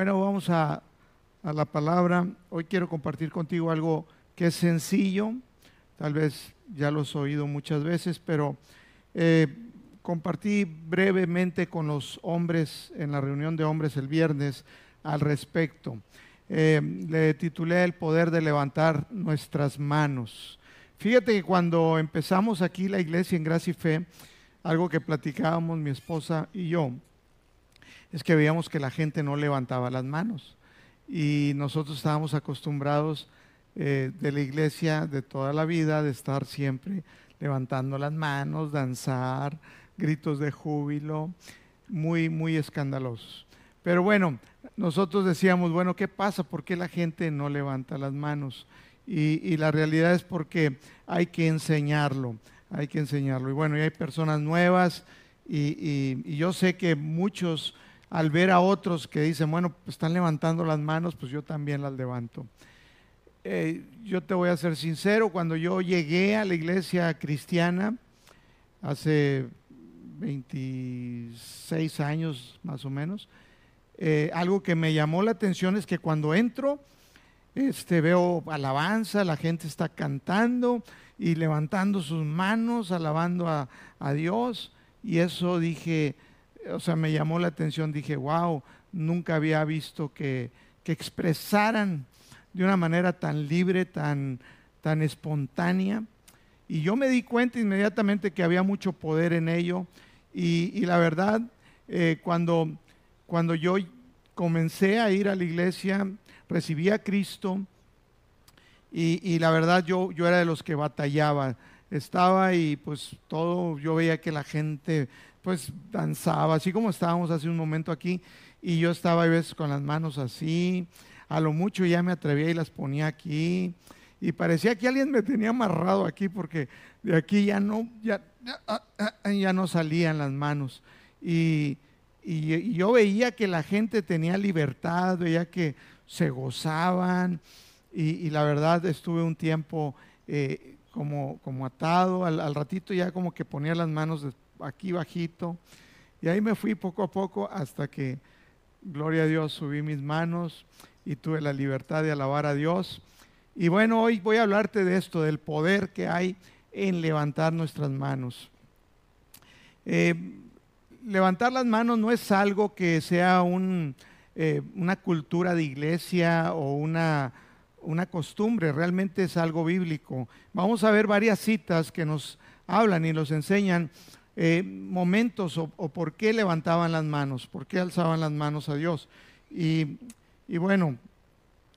Bueno, vamos a, la palabra. Hoy quiero compartir contigo algo que es sencillo, tal vez ya lo has oído muchas veces, pero eh, compartí brevemente con los hombres en la reunión de hombres el viernes al respecto. Eh, le titulé El poder de levantar nuestras manos. Fíjate que cuando empezamos aquí la iglesia en Gracia y Fe, algo que platicábamos mi esposa y yo, es que veíamos que la gente no levantaba las manos. Y nosotros estábamos acostumbrados eh, de la iglesia de toda la vida de estar siempre levantando las manos, danzar, gritos de júbilo, muy, muy escandalosos. Pero bueno, nosotros decíamos, bueno, ¿qué pasa? ¿Por qué la gente no levanta las manos? Y, la realidad es porque hay que enseñarlo, hay que enseñarlo. Y bueno, y hay personas nuevas y yo sé que muchos al ver a otros que dicen, bueno, pues están levantando las manos, pues yo también las levanto. Eh, yo te voy a ser sincero, cuando yo llegué a la iglesia cristiana, hace 26 años más o menos, eh, algo que me llamó la atención es que cuando entro, este, veo alabanza, la gente está cantando y levantando sus manos, alabando a, a Dios, y eso dije, o sea, me llamó la atención, dije, wow, nunca había visto que, expresaran de una manera tan libre, tan, tan espontánea. Y yo me di cuenta inmediatamente que había mucho poder en ello. Y, la verdad, eh, cuando, cuando yo comencé a ir a la iglesia, recibí a Cristo. Y, y, la verdad yo, yo era de los que batallaba. Estaba y pues todo, yo veía que la gente pues danzaba, así como estábamos hace un momento aquí, y yo estaba a veces con las manos así, a lo mucho ya me atrevía y las ponía aquí, y parecía que alguien me tenía amarrado aquí porque de aquí ya no, ya, ya, ah, ah, no salían las manos. Y, yo veía que la gente tenía libertad, veía que se gozaban, y, la verdad estuve un tiempo eh, como, como atado, al, ratito ya como que ponía las manos aquí bajito. Y ahí me fui poco a poco hasta que, gloria a Dios, subí mis manos y tuve la libertad de alabar a Dios. Y bueno, hoy voy a hablarte de esto, del poder que hay en levantar nuestras manos. Eh, levantar las manos no es algo que sea eh, una cultura de iglesia o una, una costumbre, realmente es algo bíblico. Vamos a ver varias citas que nos hablan y nos enseñan eh, momentos o, por qué levantaban las manos, por qué alzaban las manos a Dios. Y, bueno,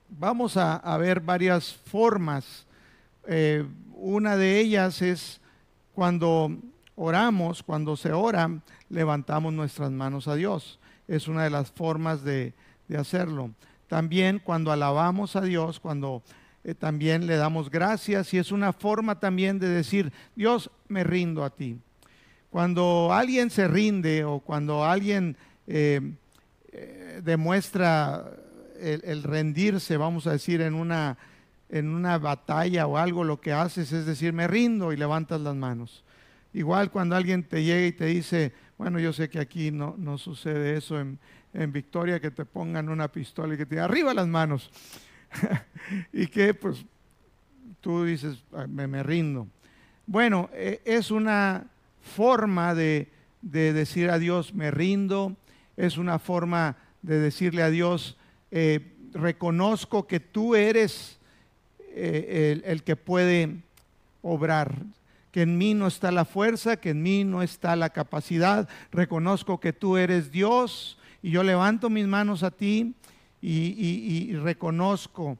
vamos a, ver varias formas. Eh, una de ellas es cuando oramos, cuando se ora, levantamos nuestras manos a Dios. Es una de las formas de, hacerlo. También cuando alabamos a Dios, cuando eh, también le damos gracias y es una forma también de decir, Dios, me rindo a ti. Cuando alguien se rinde o cuando alguien eh, eh, demuestra el, rendirse, vamos a decir, en una, en una batalla o algo, lo que haces es decir, me rindo y levantas las manos. Igual cuando alguien te llega y te dice, bueno, yo sé que aquí no, no sucede eso en, en Victoria, que te pongan una pistola y que te digan, arriba las manos. y que pues tú dices, me, me rindo. Bueno, e, es una forma de, decir a Dios, me rindo, es una forma de decirle a Dios, eh, reconozco que tú eres eh, el, que puede obrar, que en mí no está la fuerza, que en mí no está la capacidad, reconozco que tú eres Dios y yo levanto mis manos a ti y, y reconozco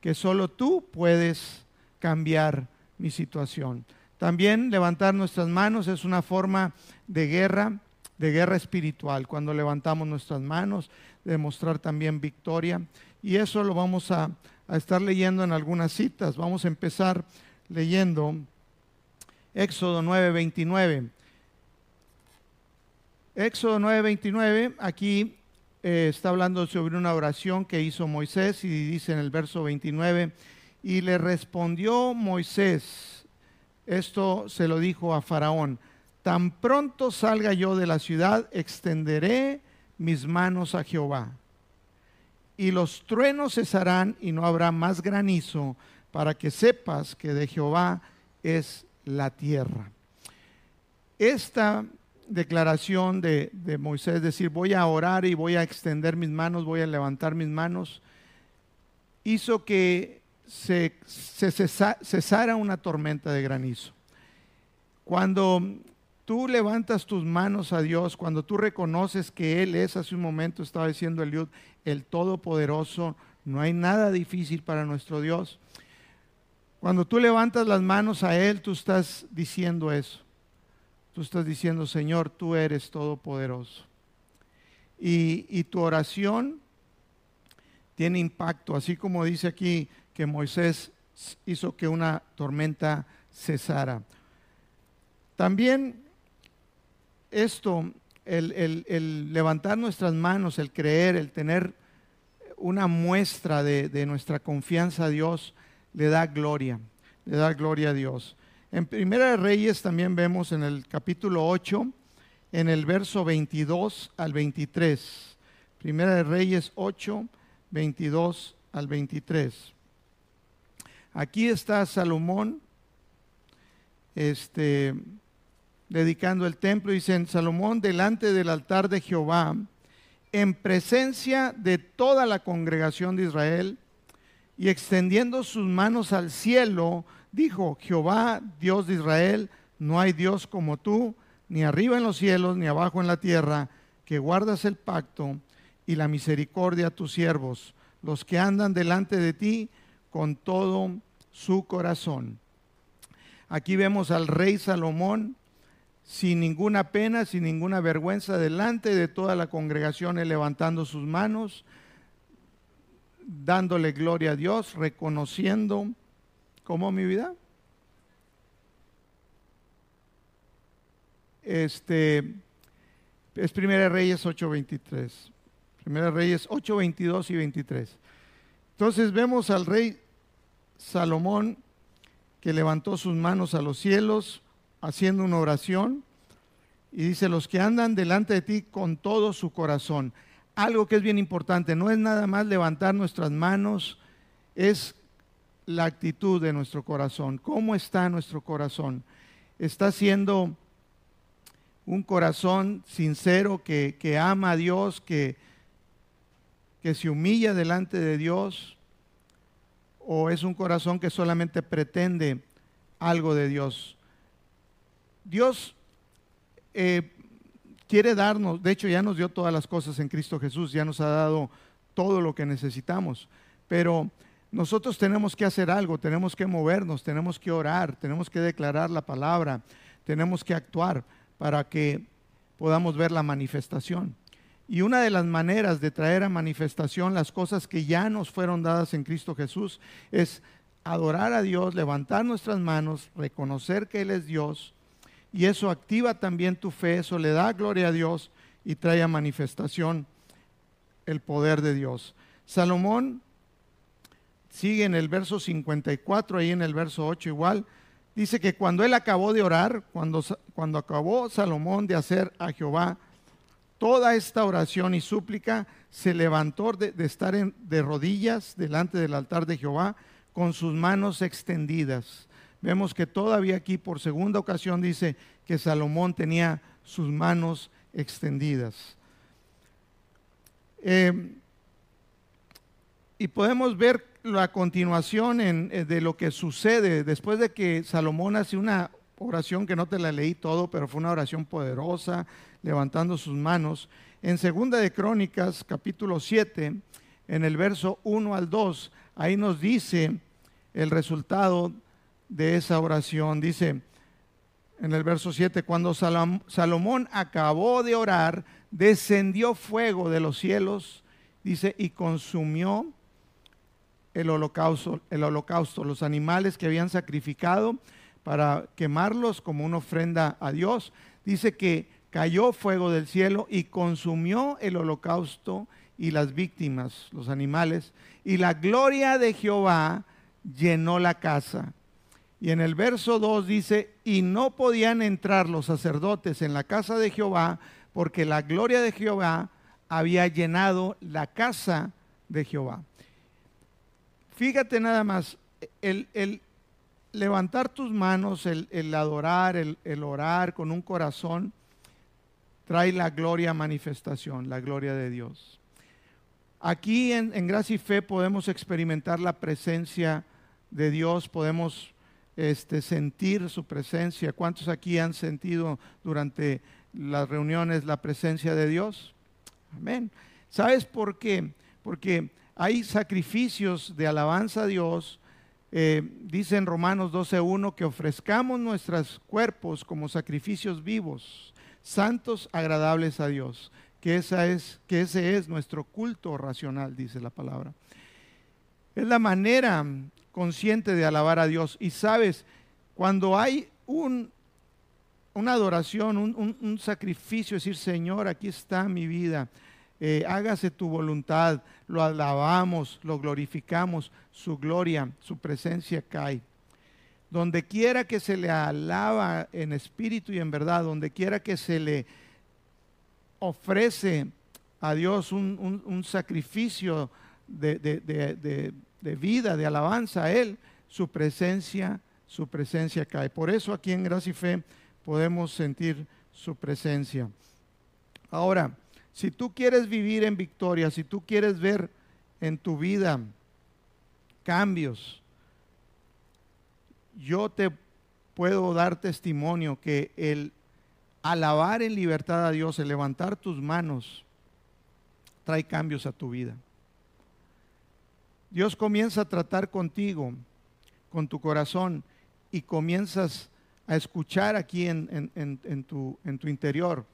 que solo tú puedes cambiar mi situación. También levantar nuestras manos es una forma de guerra, de guerra espiritual. Cuando levantamos nuestras manos, demostrar también victoria. Y eso lo vamos a, estar leyendo en algunas citas. Vamos a empezar leyendo Éxodo 9:29. Éxodo 9:29, aquí eh, está hablando sobre una oración que hizo Moisés y dice en el verso 29, y le respondió Moisés, esto se lo dijo a Faraón, tan pronto salga yo de la ciudad, extenderé mis manos a Jehová. y los truenos cesarán y no habrá más granizo, para que sepas que de Jehová es la tierra. Esta declaración de, Moisés, decir, voy a orar y voy a extender mis manos, voy a levantar mis manos, hizo que se, cesara una tormenta de granizo. Cuando tú levantas tus manos a Dios, cuando tú reconoces que Él es, hace un momento estaba diciendo Eliud, el Todopoderoso, no hay nada difícil para nuestro Dios. Cuando tú levantas las manos a Él, tú estás diciendo eso. Tú estás diciendo, Señor, tú eres todopoderoso. Y, y tu oración tiene impacto, así como dice aquí que Moisés hizo que una tormenta cesara. También esto, el, levantar nuestras manos, el creer, el tener una muestra de, de, nuestra confianza a Dios, le da gloria, le da gloria a Dios. En Primera de Reyes también vemos en el capítulo 8, en el verso 22 al 23. Primera de Reyes 8, 22 al 23. Aquí está Salomón este, dedicando el templo. Dicen, Salomón delante del altar de Jehová, en presencia de toda la congregación de Israel, y extendiendo sus manos al cielo, dijo, Jehová, Dios de Israel, no hay Dios como tú, ni arriba en los cielos, ni abajo en la tierra, que guardas el pacto y la misericordia a tus siervos, los que andan delante de ti con todo su corazón. Aquí vemos al rey Salomón sin ninguna pena, sin ninguna vergüenza, delante de toda la congregación, levantando sus manos, dándole gloria a Dios, reconociendo ¿Cómo mi vida? Este es Primera Reyes 8:23. Primera Reyes 8:22 y 23. Entonces vemos al rey Salomón que levantó sus manos a los cielos haciendo una oración y dice, los que andan delante de ti con todo su corazón. Algo que es bien importante, no es nada más levantar nuestras manos, es la actitud de nuestro corazón. ¿Cómo está nuestro corazón? ¿Está siendo un corazón sincero que, ama a Dios, que, que se humilla delante de Dios? ¿O es un corazón que solamente pretende algo de Dios? Dios eh, quiere darnos, de hecho ya nos dio todas las cosas en Cristo Jesús, ya nos ha dado todo lo que necesitamos, pero nosotros tenemos que hacer algo, tenemos que movernos, tenemos que orar, tenemos que declarar la palabra, tenemos que actuar para que podamos ver la manifestación. Y una de las maneras de traer a manifestación las cosas que ya nos fueron dadas en Cristo Jesús es adorar a Dios, levantar nuestras manos, reconocer que Él es Dios. Y eso activa también tu fe, eso le da gloria a Dios y trae a manifestación el poder de Dios. Salomón sigue en el verso 54, ahí en el verso 8 igual, dice que cuando él acabó de orar, cuando, cuando acabó Salomón de hacer a Jehová toda esta oración y súplica, se levantó de, estar de rodillas delante del altar de Jehová con sus manos extendidas. Vemos que todavía aquí por segunda ocasión dice que Salomón tenía sus manos extendidas. Eh, y podemos ver la continuación eh, de lo que sucede después de que Salomón hace una oración que no te la leí todo, pero fue una oración poderosa, levantando sus manos. En Segunda de Crónicas, capítulo 7, en el verso 1 al 2, ahí nos dice el resultado de esa oración. Dice en el verso 7, cuando Salomón acabó de orar, descendió fuego de los cielos, dice, y consumió el holocausto, el holocausto, los animales que habían sacrificado para quemarlos como una ofrenda a Dios. Dice que cayó fuego del cielo y consumió el holocausto y las víctimas, los animales, y la gloria de Jehová llenó la casa. Y en el verso 2 dice, y no podían entrar los sacerdotes en la casa de Jehová, porque la gloria de Jehová había llenado la casa de Jehová. Fíjate nada más, el, levantar tus manos, el, adorar, el, orar con un corazón, trae la gloria manifestación, la gloria de Dios. Aquí en, en, Gracia y Fe podemos experimentar la presencia de Dios, podemos este, sentir su presencia. ¿Cuántos aquí han sentido durante las reuniones la presencia de Dios? Amén. ¿Sabes por qué? Porque hay sacrificios de alabanza a Dios. Eh, dice en Romanos 12.1 que ofrezcamos nuestros cuerpos como sacrificios vivos, santos, agradables a Dios. Que, esa es, que ese es nuestro culto racional, dice la palabra. Es la manera consciente de alabar a Dios. Y sabes, cuando hay un, una adoración, un, sacrificio, decir, Señor, aquí está mi vida, eh, hágase tu voluntad, lo alabamos, lo glorificamos, su gloria, su presencia cae. Donde quiera que se le alaba en espíritu y en verdad, donde quiera que se le ofrece a Dios un, sacrificio de, de vida, de alabanza a Él, su presencia, su presencia cae. Por eso aquí en Gracia y Fe podemos sentir su presencia. Ahora, si tú quieres vivir en victoria, si tú quieres ver en tu vida cambios, yo te puedo dar testimonio que el alabar en libertad a Dios, el levantar tus manos, trae cambios a tu vida. Dios comienza a tratar contigo, con tu corazón, y comienzas a escuchar aquí en, tu, en tu interior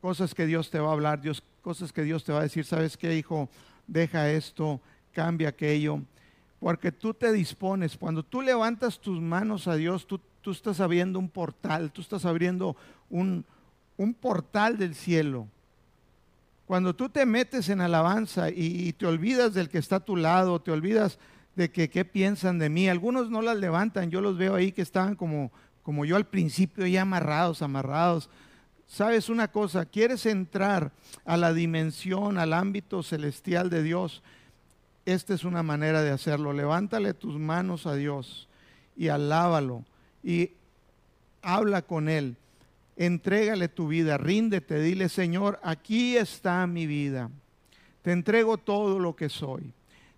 cosas que Dios te va a hablar, Dios, cosas que Dios te va a decir, ¿sabes qué, hijo? Deja esto, cambia aquello. Porque tú te dispones, cuando tú levantas tus manos a Dios, tú, tú estás abriendo un portal, tú estás abriendo un, un portal del cielo cuando tú te metes en alabanza y, te olvidas del que está a tu lado, te olvidas de que qué piensan de mí, algunos no las levantan, yo los veo ahí que estaban como, como yo al principio, ya amarrados, amarrados. Sabes una cosa, quieres entrar a la dimensión, al ámbito celestial de Dios, esta es una manera de hacerlo. Levántale tus manos a Dios y alábalo y habla con Él entrégale tu vida, ríndete, dile, Señor, aquí está mi vida. Te entrego todo lo que soy.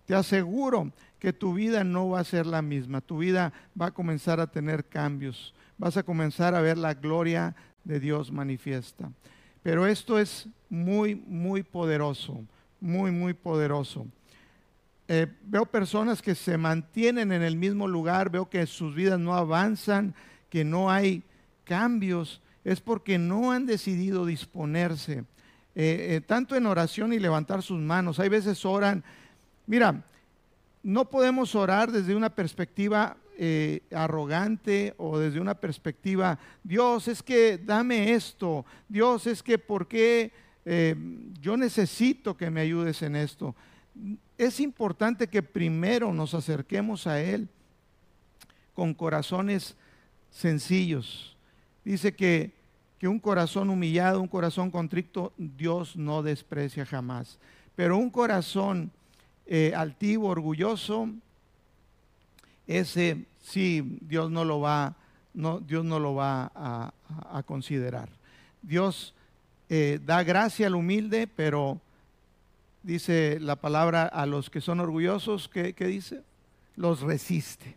Te aseguro que tu vida no va a ser la misma. Tu vida va a comenzar a tener cambios. Vas a comenzar a ver la gloria de Dios manifiesta. Pero esto es muy, muy poderoso, muy, muy poderoso. Eh, veo personas que se mantienen en el mismo lugar, veo que sus vidas no avanzan, que no hay cambios es porque no han decidido disponerse, eh, eh, tanto en oración y levantar sus manos. Hay veces oran, mira, no podemos orar desde una perspectiva eh, arrogante o desde una perspectiva, Dios es que dame esto, Dios es que por qué yo necesito que me ayudes en esto. Es importante que primero nos acerquemos a Él con corazones sencillos Dice que, un corazón humillado, un corazón contrito, Dios no desprecia jamás. Pero un corazón eh, altivo, orgulloso, ese sí, Dios no lo va, no, Dios no lo va a, considerar. Dios eh, da gracia al humilde, pero dice la palabra a los que son orgullosos, ¿qué, qué dice? Los resiste,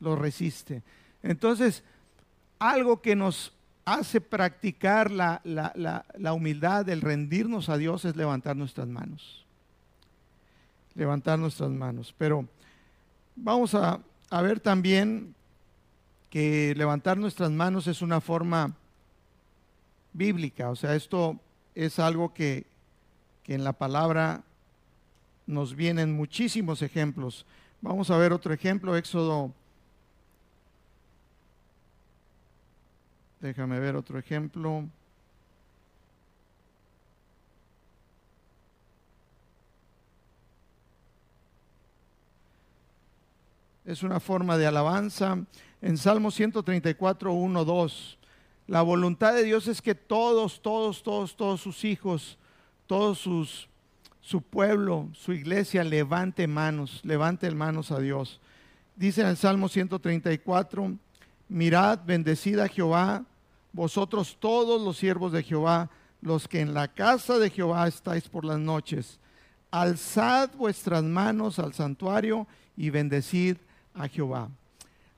los resiste. Entonces, algo que nos hace practicar la, humildad, el rendirnos a Dios, es levantar nuestras manos. Levantar nuestras manos. Pero vamos a, ver también que levantar nuestras manos es una forma bíblica. O sea, esto es algo que, que en la palabra nos vienen muchísimos ejemplos. Vamos a ver otro ejemplo, Éxodo Déjame ver otro ejemplo. Es una forma de alabanza. En Salmo 134, 1, 2. La voluntad de Dios es que todos, todos, todos, todos sus hijos, todos sus su pueblo, su iglesia, levante manos, levante manos a Dios. Dice en el Salmo 134, mirad, bendecida Jehová, vosotros todos los siervos de Jehová, los que en la casa de Jehová estáis por las noches. Alzad vuestras manos al santuario y bendecid a Jehová.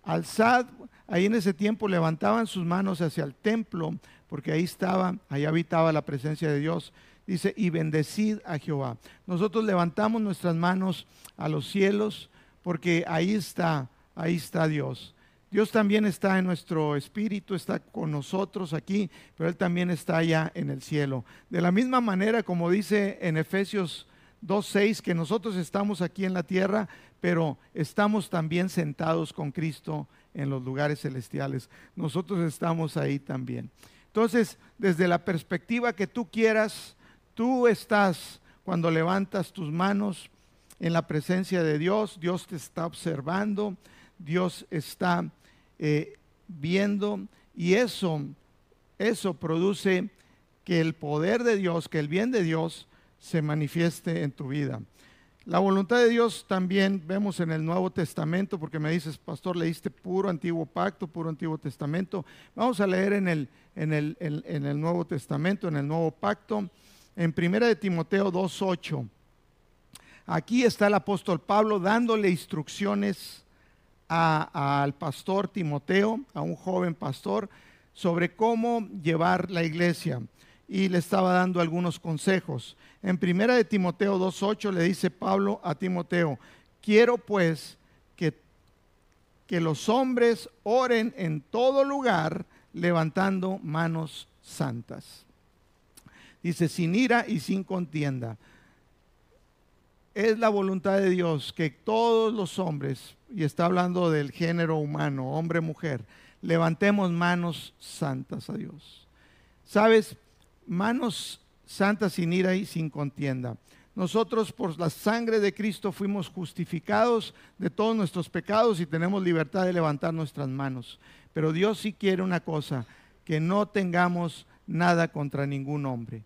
Alzad, ahí en ese tiempo levantaban sus manos hacia el templo, porque ahí estaba, ahí habitaba la presencia de Dios. Dice, y bendecid a Jehová. Nosotros levantamos nuestras manos a los cielos, porque ahí está, ahí está Dios. Dios también está en nuestro espíritu, está con nosotros aquí, pero Él también está allá en el cielo. De la misma manera como dice en Efesios 2.6, que nosotros estamos aquí en la tierra, pero estamos también sentados con Cristo en los lugares celestiales. Nosotros estamos ahí también. Entonces, desde la perspectiva que tú quieras, tú estás cuando levantas tus manos en la presencia de Dios, Dios te está observando, Dios está eh, viendo y eso, eso produce que el poder de Dios, que el bien de Dios se manifieste en tu vida. La voluntad de Dios también vemos en el Nuevo Testamento, porque me dices, pastor, leíste puro Antiguo Pacto, puro Antiguo Testamento. Vamos a leer en el, en el, en, el Nuevo Testamento, en el Nuevo Pacto, en Primera de Timoteo 2.8. Aquí está el apóstol Pablo dándole instrucciones al pastor Timoteo, a un joven pastor, sobre cómo llevar la iglesia. Y le estaba dando algunos consejos. En primera de Timoteo 2.8 le dice Pablo a Timoteo, quiero pues que, que los hombres oren en todo lugar levantando manos santas. Dice, sin ira y sin contienda. Es la voluntad de Dios que todos los hombres y está hablando del género humano, hombre, mujer, levantemos manos santas a Dios. ¿Sabes? Manos santas sin ira y sin contienda. Nosotros por la sangre de Cristo fuimos justificados de todos nuestros pecados y tenemos libertad de levantar nuestras manos. Pero Dios sí quiere una cosa, que no tengamos nada contra ningún hombre,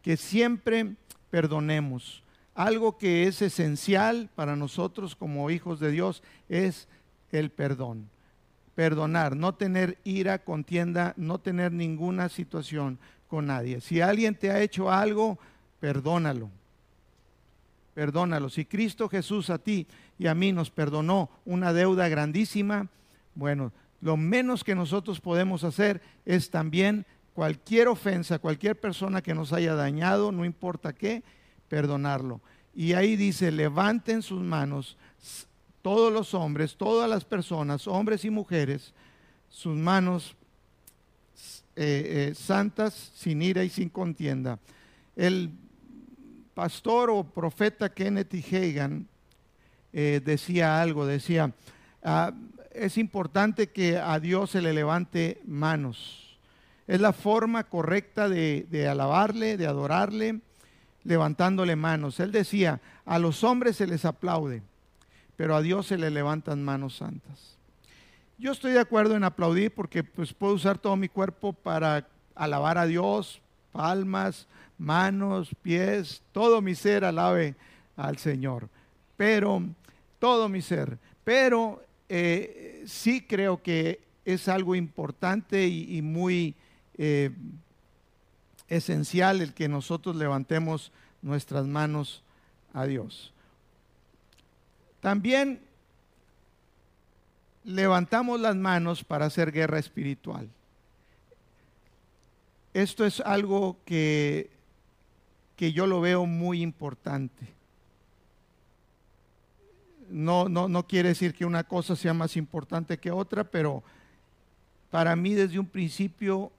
que siempre perdonemos, algo que es esencial para nosotros como hijos de Dios es el perdón. Perdonar, no tener ira, contienda, no tener ninguna situación nadie. Si alguien te ha hecho algo, perdónalo. Perdónalo. Si Cristo Jesús a ti y a mí nos perdonó una deuda grandísima, bueno, lo menos que nosotros podemos hacer es también cualquier ofensa, cualquier persona que nos haya dañado, no importa qué, perdonarlo. Y ahí dice, levanten sus manos todos los hombres, todas las personas, hombres y mujeres, sus manos eh, eh, santas, sin ira y sin contienda. El pastor o profeta Kenneth Hagan eh, decía algo, decía, ah, es importante que a Dios se le levante manos. Es la forma correcta de alabarle, de adorarle levantándole manos. Él decía, a los hombres se les aplaude, pero a Dios se le levantan manos santas. Yo estoy de acuerdo en aplaudir porque pues puedo usar todo mi cuerpo para alabar a Dios, palmas, manos, pies, todo mi ser alabe al Señor. Pero, todo mi ser. Pero eh, sí creo que es algo importante y, muy eh, esencial el que nosotros levantemos nuestras manos a Dios. También levantamos las manos para hacer guerra espiritual. Esto es algo que, que yo lo veo muy importante. No, no, no quiere decir que una cosa sea más importante que otra, pero para mí desde un principio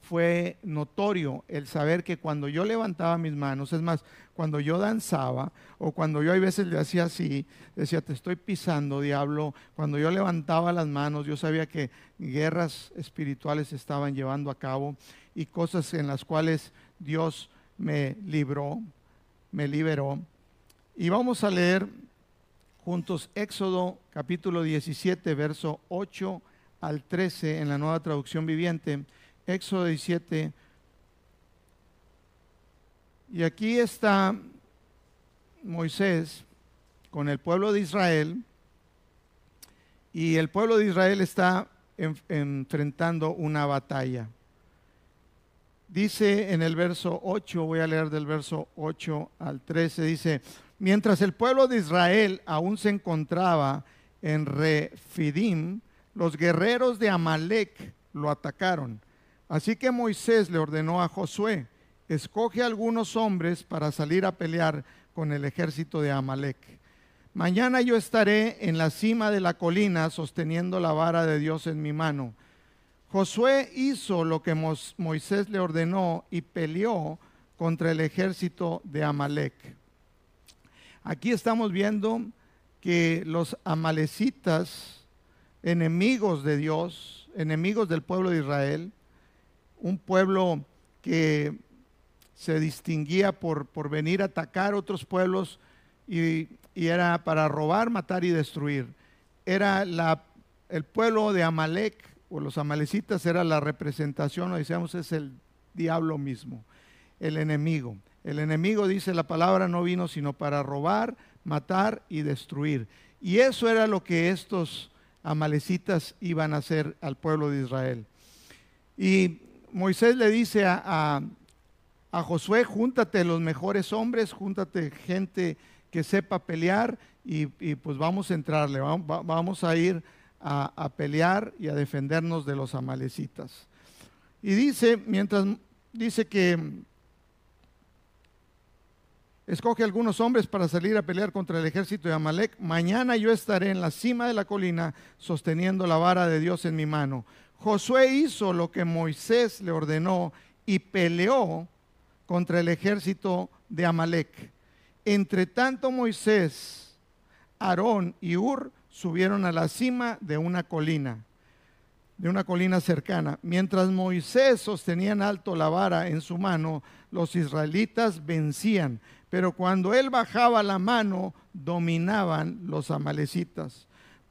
fue notorio el saber que cuando yo levantaba mis manos, es más, cuando yo danzaba o cuando yo a veces le hacía así, decía, te estoy pisando, diablo, cuando yo levantaba las manos, yo sabía que guerras espirituales se estaban llevando a cabo y cosas en las cuales Dios me libró, me liberó. Y vamos a leer juntos Éxodo capítulo 17, verso 8 al 13 en la nueva traducción viviente. Éxodo 17. Y aquí está Moisés con el pueblo de Israel y el pueblo de Israel está enfrentando una batalla. Dice en el verso 8, voy a leer del verso 8 al 13, dice, mientras el pueblo de Israel aún se encontraba en Refidim, los guerreros de Amalek lo atacaron. Así que Moisés le ordenó a Josué, escoge algunos hombres para salir a pelear con el ejército de Amalek. Mañana yo estaré en la cima de la colina sosteniendo la vara de Dios en mi mano. Josué hizo lo que Moisés le ordenó y peleó contra el ejército de Amalek. Aquí estamos viendo que los amalecitas, enemigos de Dios, enemigos del pueblo de Israel, un pueblo que se distinguía por, por venir a atacar otros pueblos y, era para robar, matar y destruir. Era la, el pueblo de Amalek o los amalecitas era la representación, o decíamos, es el diablo mismo, el enemigo. El enemigo, dice la palabra, no vino sino para robar, matar y destruir. Y eso era lo que estos amalecitas iban a hacer al pueblo de Israel. Y Moisés le dice a, a Josué, júntate los mejores hombres, júntate gente que sepa pelear y, pues vamos a entrarle, vamos, a ir a, a, pelear y a defendernos de los amalecitas. Y dice, mientras dice que escoge algunos hombres para salir a pelear contra el ejército de Amalek, mañana yo estaré en la cima de la colina sosteniendo la vara de Dios en mi mano. Josué hizo lo que Moisés le ordenó y peleó contra el ejército de Amalek. Entre tanto Moisés, Aarón y Ur subieron a la cima de una colina, de una colina cercana. Mientras Moisés sostenía en alto la vara en su mano, los israelitas vencían, pero cuando él bajaba la mano, dominaban los amalecitas.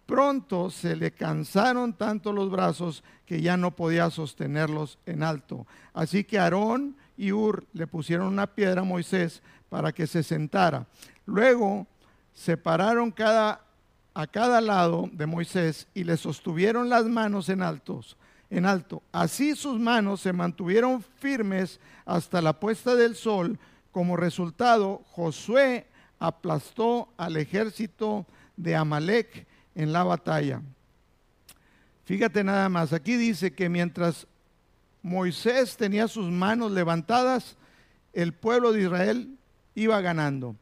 Pronto se le cansaron tanto los brazos que ya no podía sostenerlos en alto. Así que Aarón y Ur le pusieron una piedra a Moisés para que se sentara. Luego separaron cada, a cada lado de Moisés y le sostuvieron las manos en altos, en alto. Así sus manos se mantuvieron firmes hasta la puesta del sol. Como resultado, Josué aplastó al ejército de Amalek en la batalla. Fíjate nada más, aquí dice que mientras Moisés tenía sus manos levantadas, el pueblo de Israel iba ganando.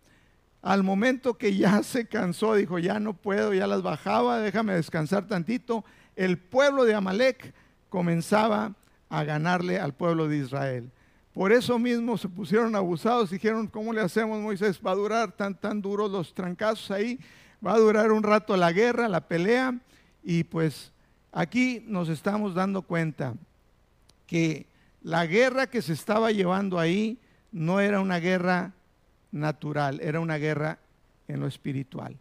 Al momento que ya se cansó, dijo, ya no puedo, ya las bajaba, déjame descansar tantito, el pueblo de Amalek comenzaba a ganarle al pueblo de Israel. Por eso mismo se pusieron abusados, dijeron, ¿cómo le hacemos Moisés? Va a durar tan, tan duros los trancazos ahí, va a durar un rato la guerra, la pelea, y pues aquí nos estamos dando cuenta que la guerra que se estaba llevando ahí no era una guerra natural, era una guerra en lo espiritual.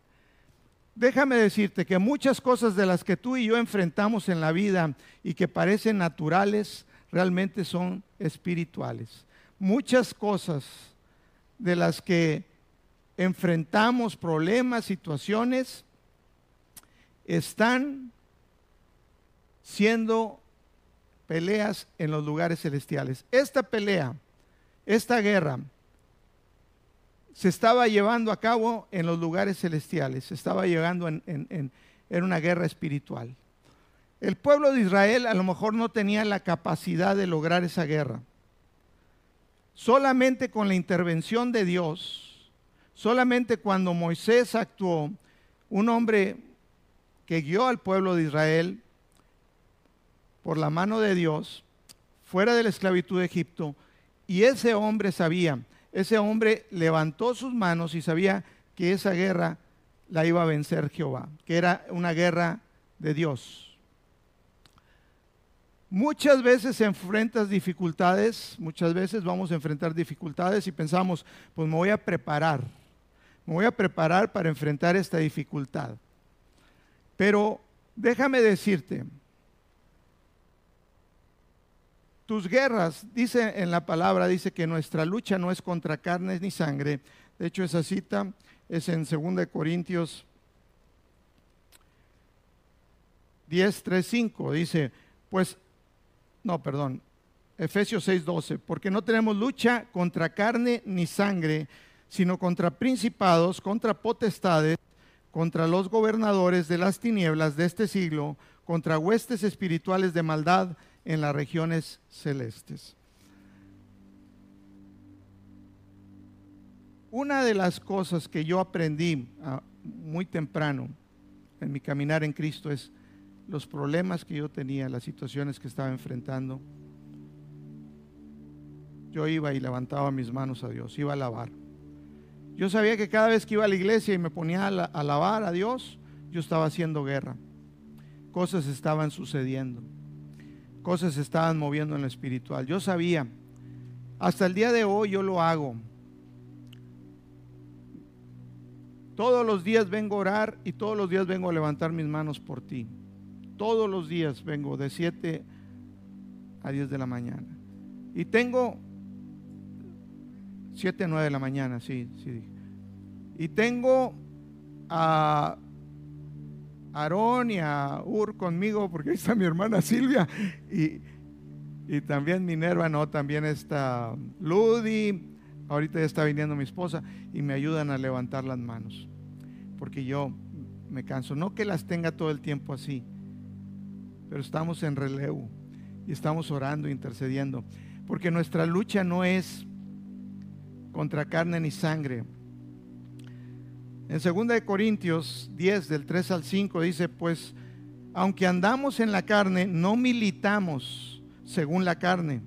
Déjame decirte que muchas cosas de las que tú y yo enfrentamos en la vida y que parecen naturales, realmente son espirituales. Muchas cosas de las que enfrentamos problemas, situaciones, están siendo peleas en los lugares celestiales. Esta pelea, esta guerra, se estaba llevando a cabo en los lugares celestiales, se estaba llevando en, en, una guerra espiritual. El pueblo de Israel a lo mejor no tenía la capacidad de lograr esa guerra. Solamente con la intervención de Dios, solamente cuando Moisés actuó, un hombre que guió al pueblo de Israel por la mano de Dios fuera de la esclavitud de Egipto y ese hombre sabía, ese hombre levantó sus manos y sabía que esa guerra la iba a vencer Jehová, que era una guerra de Dios. Muchas veces enfrentas dificultades, muchas veces vamos a enfrentar dificultades y pensamos, pues me voy a preparar, me voy a preparar para enfrentar esta dificultad. Pero déjame decirte, tus guerras, dice en la palabra, dice que nuestra lucha no es contra carnes ni sangre, De hecho, esa cita es en 2 Corintios 10, 3, 5. Dice, pues, no, perdón, Efesios 6, 12, porque no tenemos lucha contra carne ni sangre, sino contra principados, contra potestades, contra los gobernadores de las tinieblas de este siglo, contra huestes espirituales de maldad en las regiones celestes. Una de las cosas que yo aprendí ah, muy temprano en mi caminar en Cristo es los problemas que yo tenía, las situaciones que estaba enfrentando. Yo iba y levantaba mis manos a Dios, iba a alabar. Yo sabía que cada vez que iba a la iglesia y me ponía a alabar a Dios, yo estaba haciendo guerra. Cosas estaban sucediendo. Cosas estaban moviendo en lo espiritual. Yo sabía. Hasta el día de hoy yo lo hago. Todos los días vengo a orar y todos los días vengo a levantar mis manos por ti. Todos los días vengo de 7 a 10 de la mañana. Y tengo 7 a 9 de la mañana, sí, sí. Y tengo a Aarón y a Ur conmigo, porque ahí está mi hermana Silvia. Y, y también Minerva, no, también está Ludi, Ahorita ya está viniendo mi esposa y me ayudan a levantar las manos. Porque yo me canso. No que las tenga todo el tiempo así, pero estamos en relevo y estamos orando, intercediendo. Porque nuestra lucha no es contra carne ni sangre. En 2 Corintios 10, del 3 al 5, dice, pues, aunque andamos en la carne, no militamos según la carne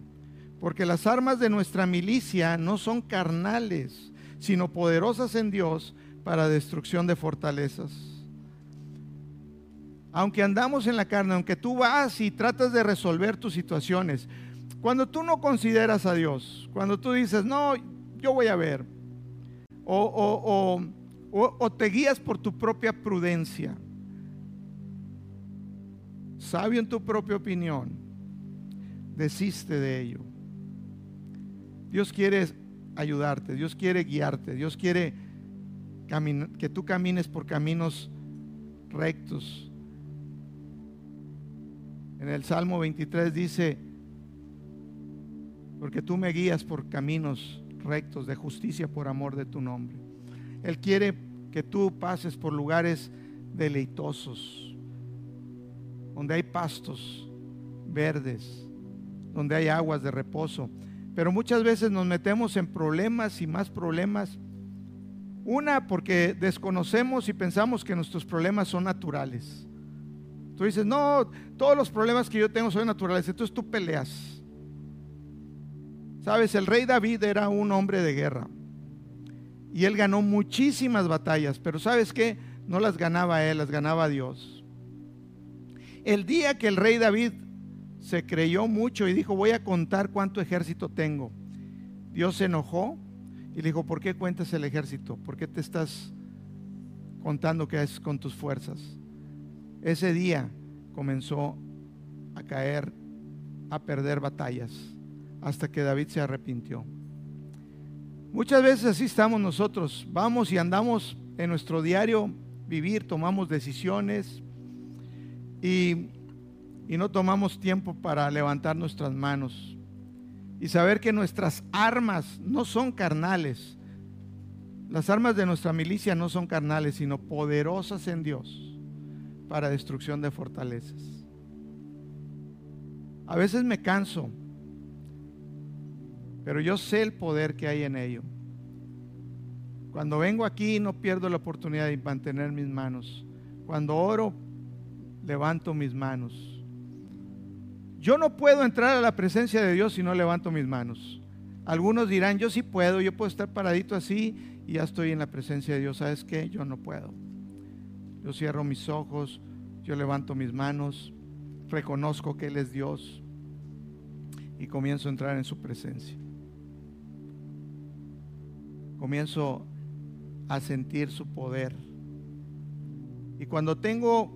porque las armas de nuestra milicia no son carnales, sino poderosas en Dios para destrucción de fortalezas. Aunque andamos en la carne, aunque tú vas y tratas de resolver tus situaciones, cuando tú no consideras a Dios, cuando tú dices, no, yo voy a ver, o, o te guías por tu propia prudencia, sabio en tu propia opinión, desiste de ello. Dios quiere ayudarte, Dios quiere guiarte, Dios quiere que tú camines por caminos rectos. En el Salmo 23 dice, porque tú me guías por caminos rectos de justicia por amor de tu nombre. Él quiere que tú pases por lugares deleitosos, donde hay pastos verdes, donde hay aguas de reposo. Pero muchas veces nos metemos en problemas y más problemas. Una, porque desconocemos y pensamos que nuestros problemas son naturales. Tú dices, no, todos los problemas que yo tengo son naturales. Entonces tú peleas. Sabes, el rey David era un hombre de guerra. Y él ganó muchísimas batallas. Pero sabes qué? No las ganaba él, las ganaba Dios. El día que el rey David se creyó mucho y dijo, voy a contar cuánto ejército tengo. Dios se enojó y le dijo, ¿por qué cuentas el ejército? ¿Por qué te estás contando que es con tus fuerzas? Ese día comenzó a caer, a perder batallas, hasta que David se arrepintió. Muchas veces así estamos nosotros, vamos y andamos en nuestro diario vivir, tomamos decisiones y y no tomamos tiempo para levantar nuestras manos y saber que nuestras armas no son carnales. Las armas de nuestra milicia no son carnales, sino poderosas en Dios para destrucción de fortalezas. A veces me canso, pero yo sé el poder que hay en ello. Cuando vengo aquí no pierdo la oportunidad de mantener mis manos. Cuando oro, levanto mis manos. Yo no puedo entrar a la presencia de Dios si no levanto mis manos. Algunos dirán, yo sí puedo, yo puedo estar paradito así y ya estoy en la presencia de Dios. ¿Sabes qué? Yo no puedo. Yo cierro mis ojos, yo levanto mis manos, reconozco que Él es Dios y comienzo a entrar en su presencia. Comienzo a sentir su poder. Y cuando tengo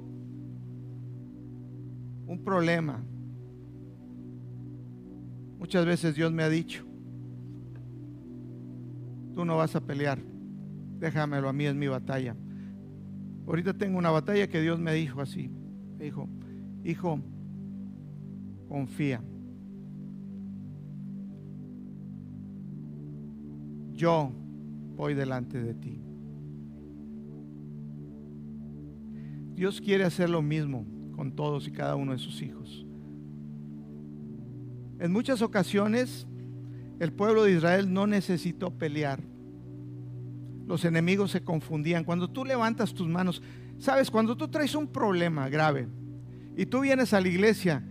un problema, Muchas veces Dios me ha dicho, tú no vas a pelear, déjamelo a mí, es mi batalla. Ahorita tengo una batalla que Dios me dijo así. Me dijo, hijo, confía. Yo voy delante de ti. Dios quiere hacer lo mismo con todos y cada uno de sus hijos. En muchas ocasiones el pueblo de Israel no necesitó pelear. Los enemigos se confundían. Cuando tú levantas tus manos, sabes, cuando tú traes un problema grave y tú vienes a la iglesia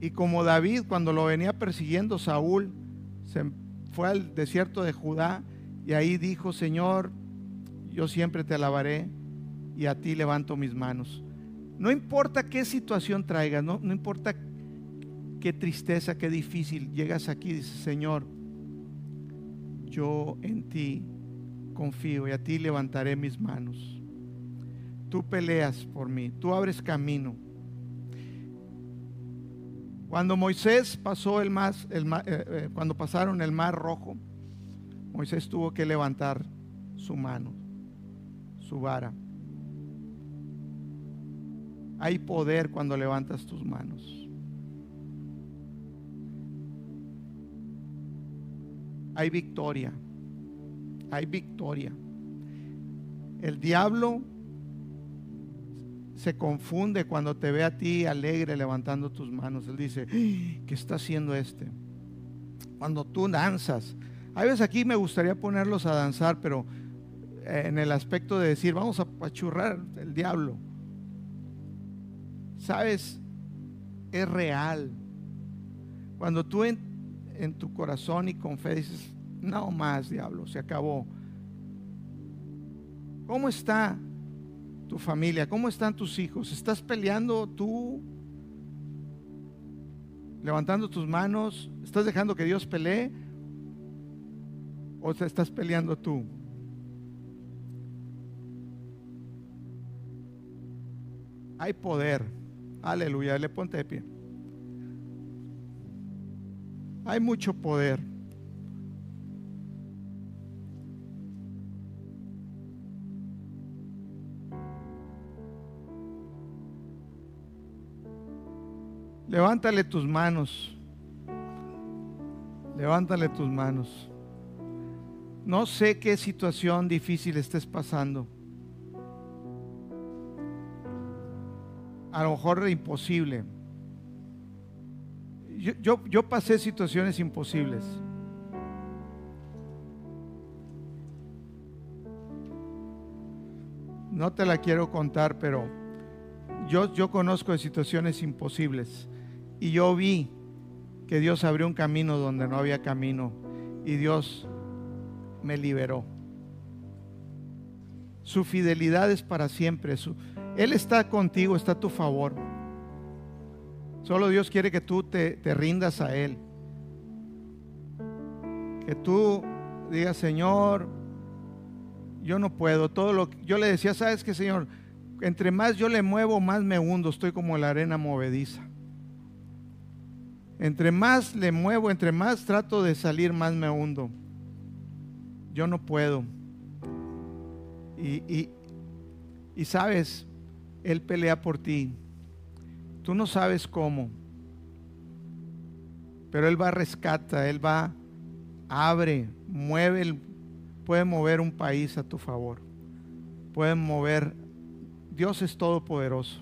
y como David cuando lo venía persiguiendo Saúl, se fue al desierto de Judá y ahí dijo, Señor, yo siempre te alabaré y a ti levanto mis manos. No importa qué situación traigas, no, no importa qué tristeza, qué difícil, llegas aquí y dices, Señor, yo en ti confío y a ti levantaré mis manos. Tú peleas por mí, tú abres camino. Cuando Moisés pasó el mar, eh, eh, cuando pasaron el mar rojo, Moisés tuvo que levantar su mano, su vara. Hay poder cuando levantas tus manos. hay victoria. Hay victoria. El diablo se confunde cuando te ve a ti alegre levantando tus manos. Él dice, ¿qué está haciendo este? Cuando tú danzas. A veces aquí me gustaría ponerlos a danzar, pero eh, en el aspecto de decir, vamos a pachurrar el diablo. ¿Sabes? Es real. Cuando tú en tu corazón y con fe dices, no más, diablo, se acabó. ¿Cómo está tu familia? ¿Cómo están tus hijos? ¿Estás peleando tú? ¿Levantando tus manos? ¿Estás dejando que Dios pelee? ¿O estás peleando tú? Hay poder. Aleluya. Le ponte de pie. Hay mucho poder. Levántale tus manos. Levántale tus manos. No sé qué situación difícil estés pasando. A lo mejor imposible yo, pasé situaciones imposibles. No te la quiero contar, pero yo, yo conozco de situaciones imposibles. Y yo vi que Dios abrió un camino donde no había camino. Y Dios me liberó. Su fidelidad es para siempre. él está contigo, está a tu favor. Solo Dios quiere que tú te, rindas a Él. Que tú digas, Señor, yo no puedo. Todo lo yo le decía, ¿sabes qué, Señor? Entre más yo le muevo, más me hundo. Estoy como la arena movediza. Entre más le muevo, entre más trato de salir, más me hundo. Yo no puedo. Y, y sabes, Él pelea por ti. Tú no sabes cómo, pero Él va a rescata, Él va, abre, mueve, puede mover un país a tu favor. Puede mover, Dios es todopoderoso.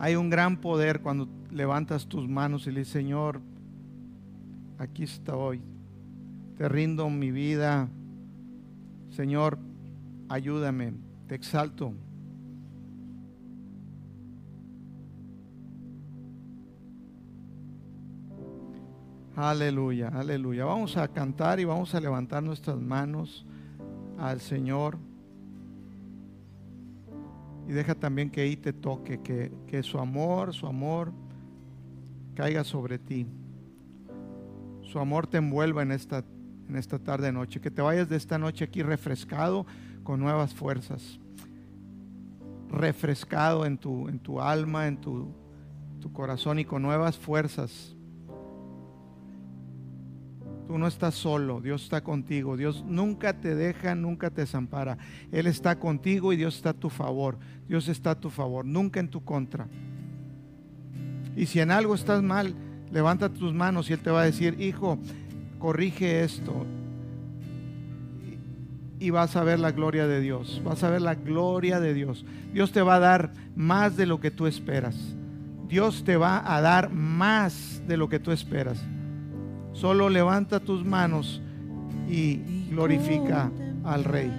Hay un gran poder cuando levantas tus manos y le dices, Señor, aquí estoy. Te rindo mi vida. Señor, ayúdame. Te exalto. Aleluya, aleluya. Vamos a cantar y vamos a levantar nuestras manos al Señor. Y deja también que ahí te toque, que, que su amor, su amor caiga sobre ti su amor te envuelva en esta, en esta tarde noche, que te vayas de esta noche aquí refrescado con nuevas fuerzas. refrescado en tu, en tu alma, en tu, tu corazón y con nuevas fuerzas. Tú no estás solo, Dios está contigo. Dios nunca te deja, nunca te desampara. Él está contigo y Dios está a tu favor. Dios está a tu favor, nunca en tu contra. Y si en algo estás mal, levanta tus manos y Él te va a decir, hijo, corrige esto. Y vas a ver la gloria de Dios. Vas a ver la gloria de Dios. Dios te va a dar más de lo que tú esperas. Dios te va a dar más de lo que tú esperas. Solo levanta tus manos y glorifica al Rey.